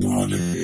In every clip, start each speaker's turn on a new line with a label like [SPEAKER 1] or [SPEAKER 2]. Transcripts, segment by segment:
[SPEAKER 1] Money.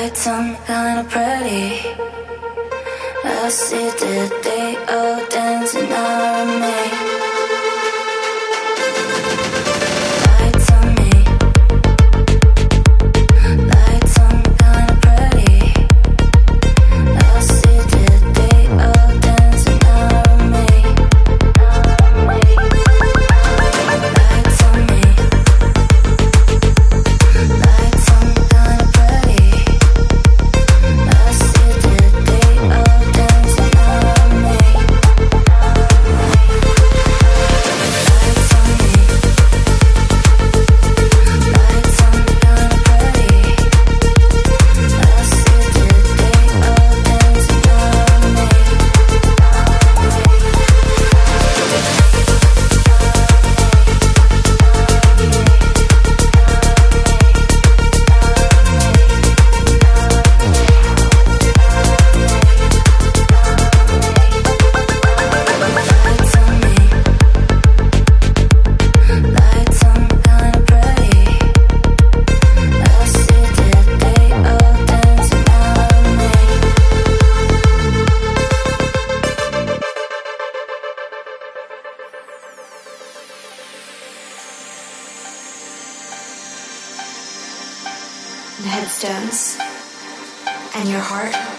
[SPEAKER 1] lights on kinda pretty I see the day of dancing on remain. and your heart.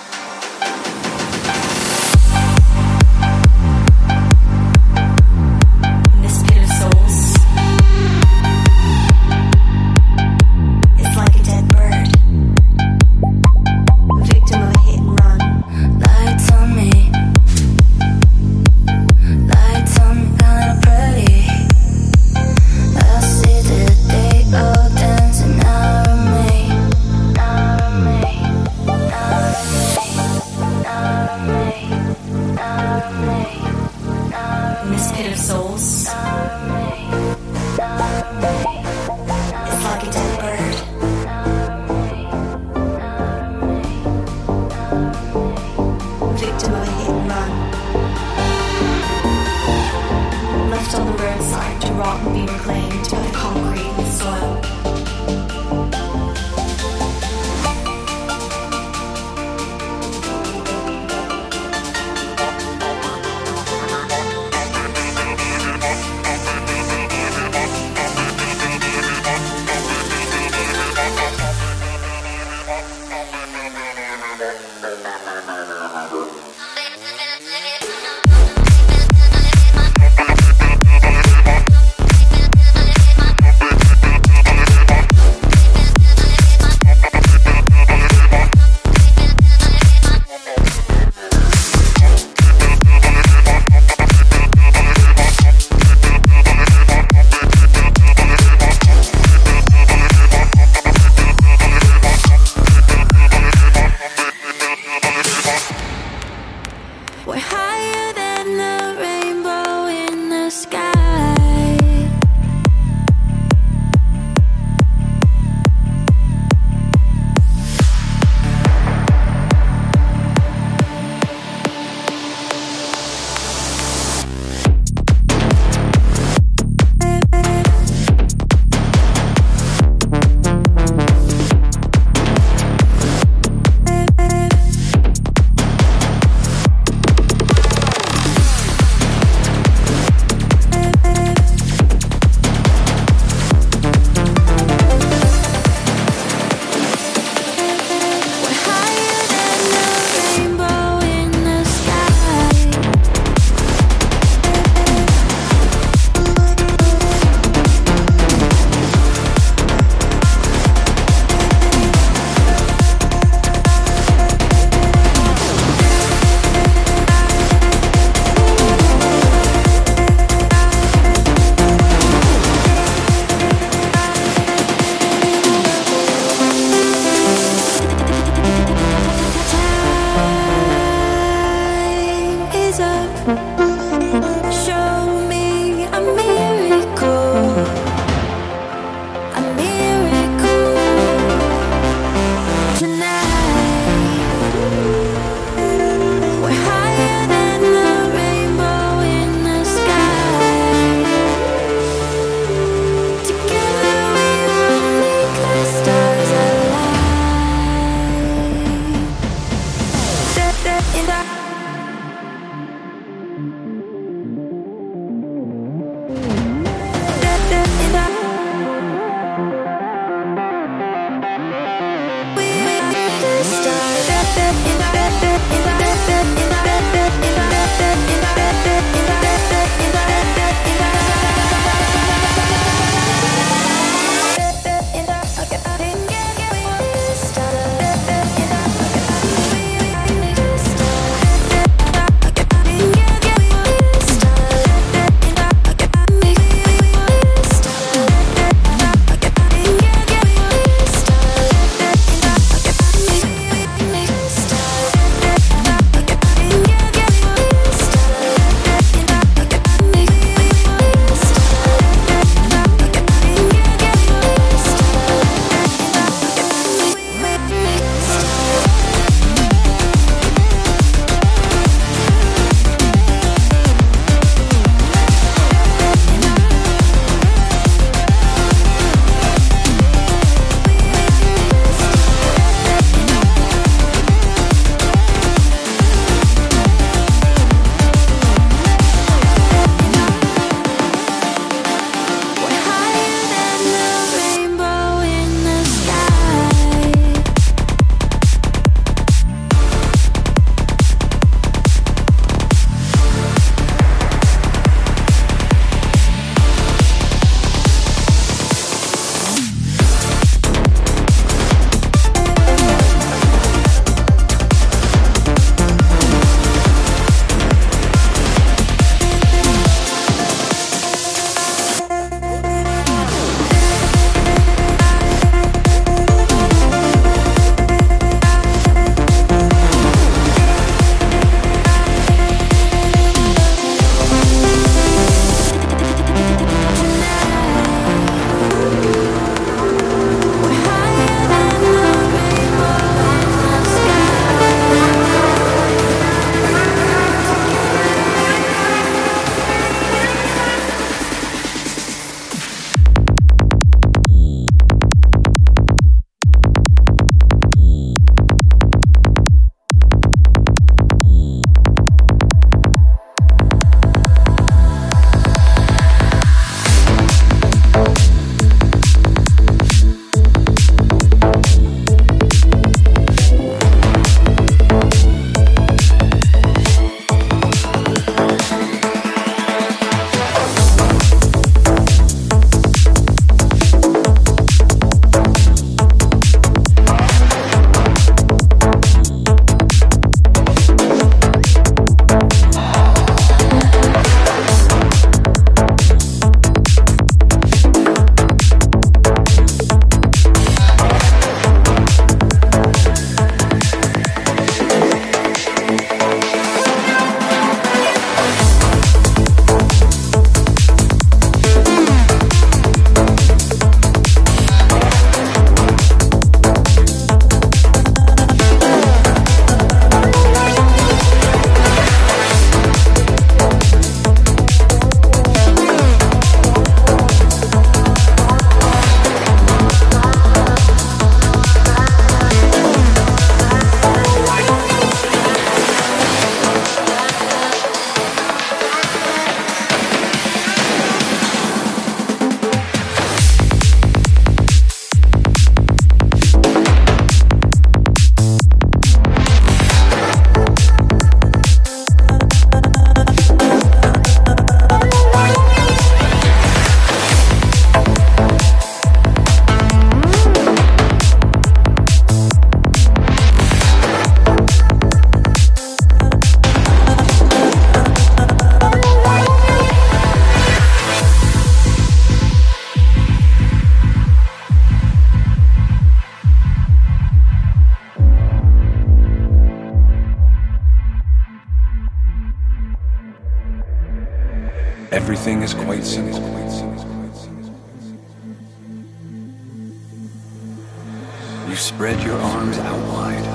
[SPEAKER 1] You spread your arms out wide.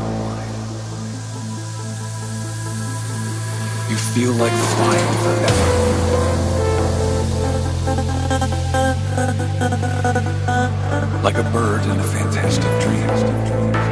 [SPEAKER 1] You feel like flying forever. Like a bird in a fantastic dream.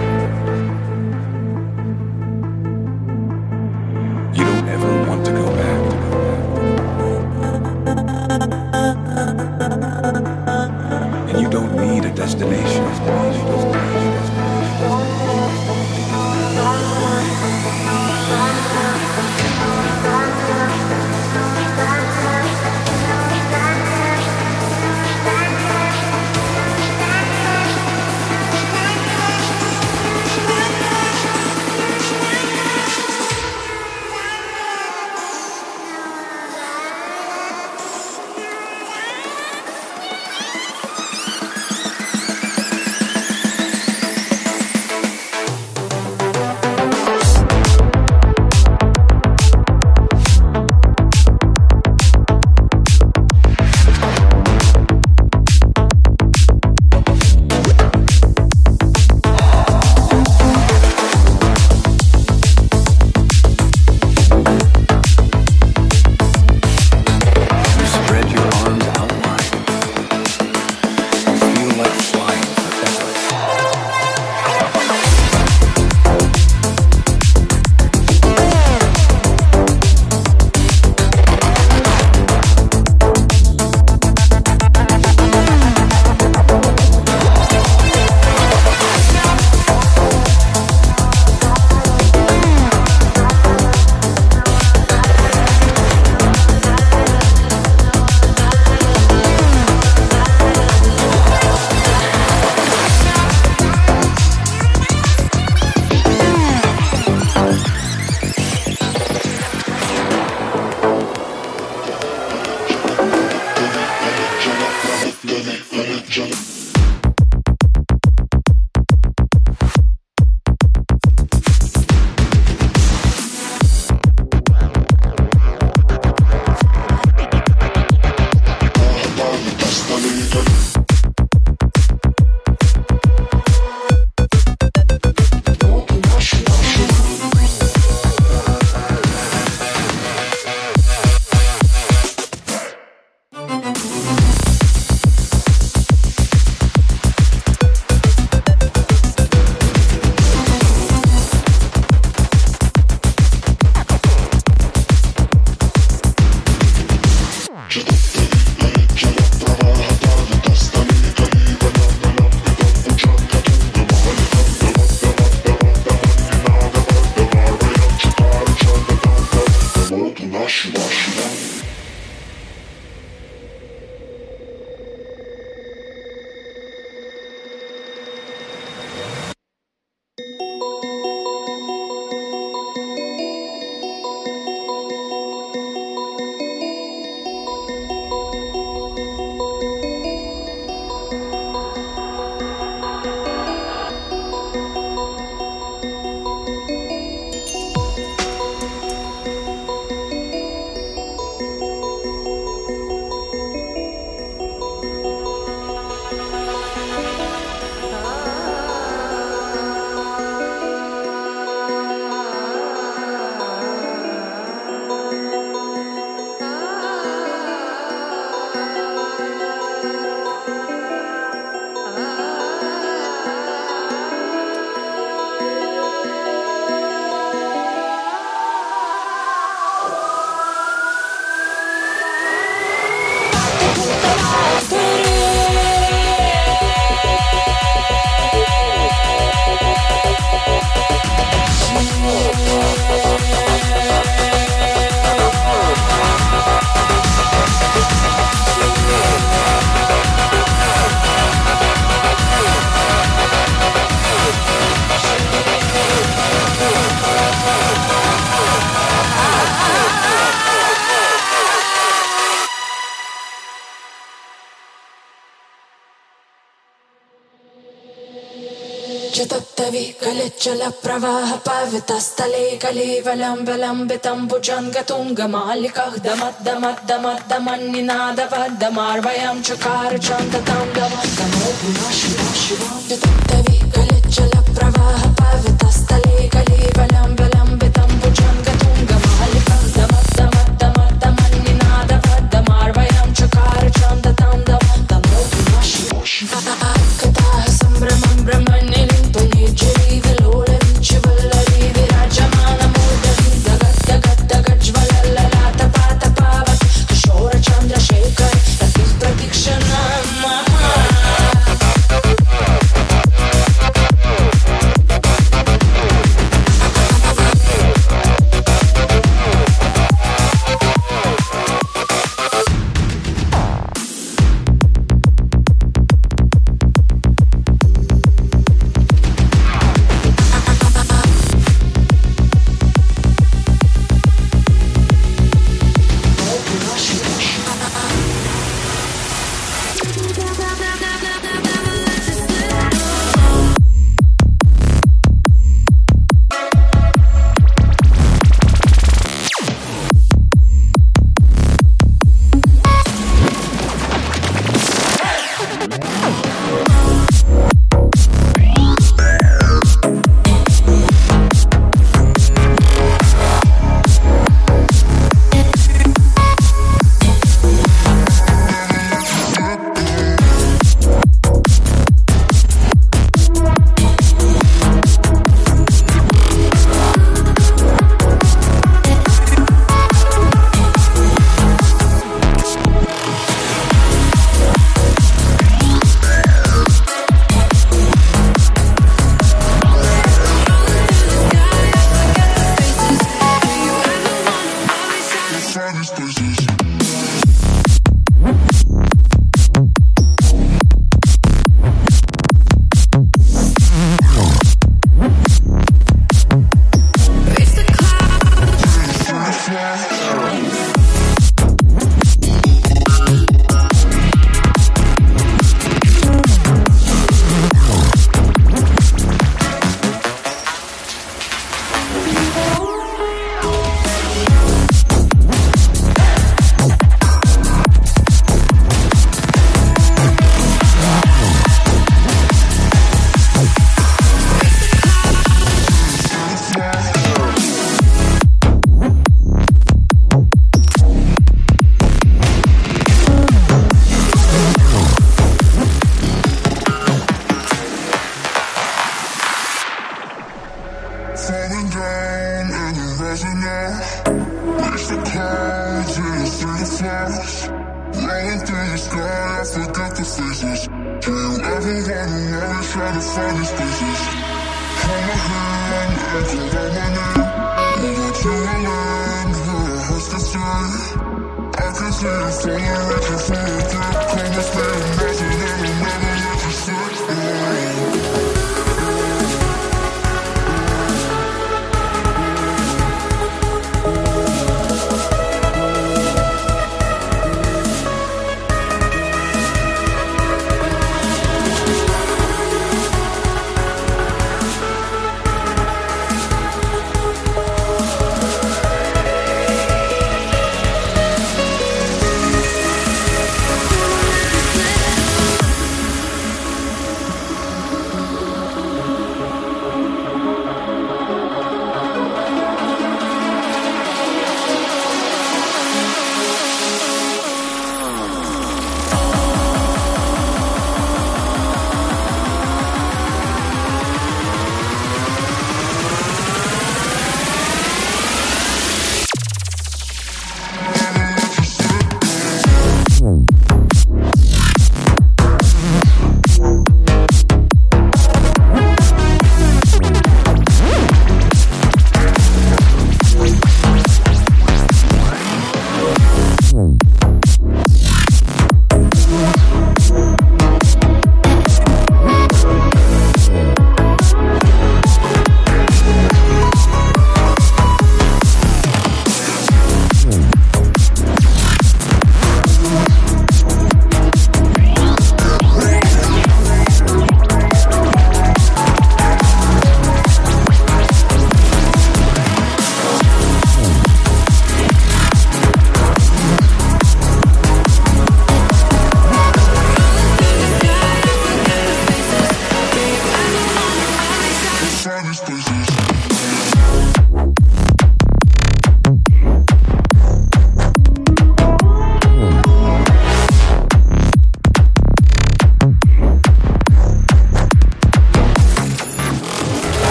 [SPEAKER 1] प्रवाह पर्वतस्तले कले
[SPEAKER 2] वलं बलम्बि तम्बुजं गतुं गमालिकादमद्दमद्दमद्दमन्निनादमार्वयां चकार
[SPEAKER 1] Just let it see, let you see, take a stand.